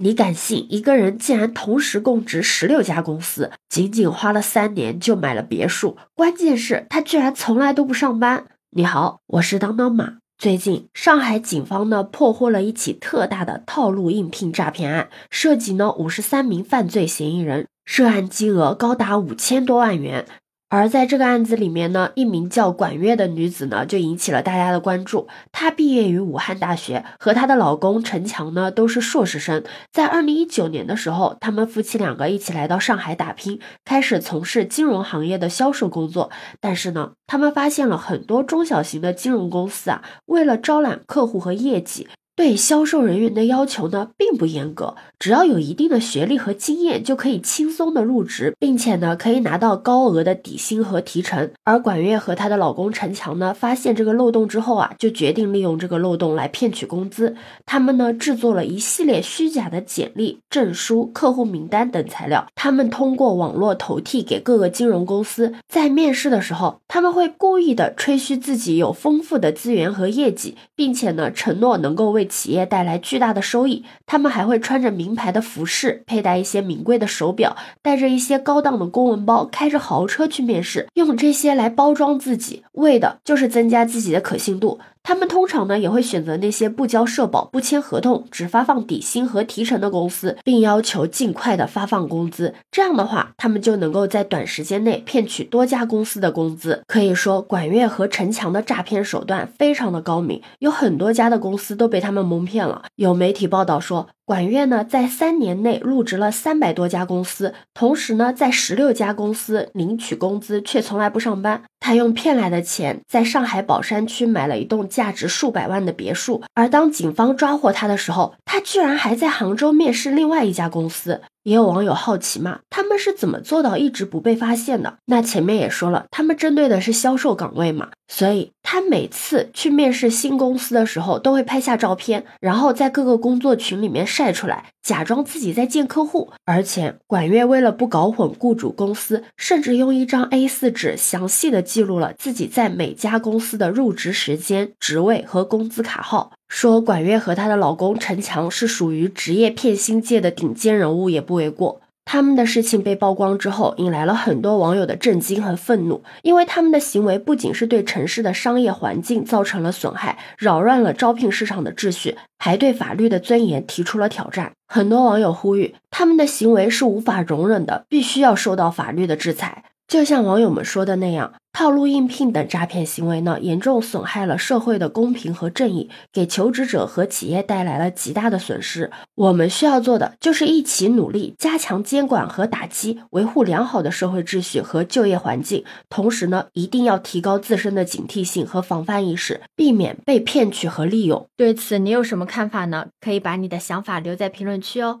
你敢信一个人竟然同时供职十六家公司，仅仅花了三年就买了别墅？关键是，他居然从来都不上班。你好，我是当当马。最近，上海警方呢破获了一起特大的套路应聘诈骗案，涉及呢五十三名犯罪嫌疑人，涉案金额高达五千多万元。而在这个案子里面呢，一名叫管月的女子呢，就引起了大家的关注。她毕业于武汉大学，和她的老公陈强呢，都是硕士生。在二零一九年的时候，他们夫妻两个一起来到上海打拼，开始从事金融行业的销售工作。但是呢，他们发现了很多中小型的金融公司啊，为了招揽客户和业绩。对销售人员的要求呢，并不严格，只要有一定的学历和经验，就可以轻松的入职，并且呢，可以拿到高额的底薪和提成。而管月和她的老公陈强呢，发现这个漏洞之后啊，就决定利用这个漏洞来骗取工资。他们呢，制作了一系列虚假的简历、证书、客户名单等材料。他们通过网络投递给各个金融公司，在面试的时候，他们会故意的吹嘘自己有丰富的资源和业绩，并且呢，承诺能够为企业带来巨大的收益，他们还会穿着名牌的服饰，佩戴一些名贵的手表，带着一些高档的公文包，开着豪车去面试，用这些来包装自己，为的就是增加自己的可信度。他们通常呢也会选择那些不交社保、不签合同、只发放底薪和提成的公司，并要求尽快的发放工资。这样的话，他们就能够在短时间内骗取多家公司的工资。可以说，管月和陈强的诈骗手段非常的高明，有很多家的公司都被他们蒙骗了。有媒体报道说。管月呢，在三年内入职了三百多家公司，同时呢，在十六家公司领取工资，却从来不上班。他用骗来的钱，在上海宝山区买了一栋价值数百万的别墅。而当警方抓获他的时候，他居然还在杭州面试另外一家公司。也有网友好奇嘛，他们是怎么做到一直不被发现的？那前面也说了，他们针对的是销售岗位嘛，所以他每次去面试新公司的时候，都会拍下照片，然后在各个工作群里面晒出来，假装自己在见客户。而且管月为了不搞混雇主公司，甚至用一张 A4 纸详细的记录了自己在每家公司的入职时间、职位和工资卡号。说管月和她的老公陈强是属于职业骗薪界的顶尖人物，也不为过。他们的事情被曝光之后，引来了很多网友的震惊和愤怒，因为他们的行为不仅是对城市的商业环境造成了损害，扰乱了招聘市场的秩序，还对法律的尊严提出了挑战。很多网友呼吁，他们的行为是无法容忍的，必须要受到法律的制裁。就像网友们说的那样，套路应聘等诈骗行为呢，严重损害了社会的公平和正义，给求职者和企业带来了极大的损失。我们需要做的就是一起努力，加强监管和打击，维护良好的社会秩序和就业环境。同时呢，一定要提高自身的警惕性和防范意识，避免被骗取和利用。对此，你有什么看法呢？可以把你的想法留在评论区哦。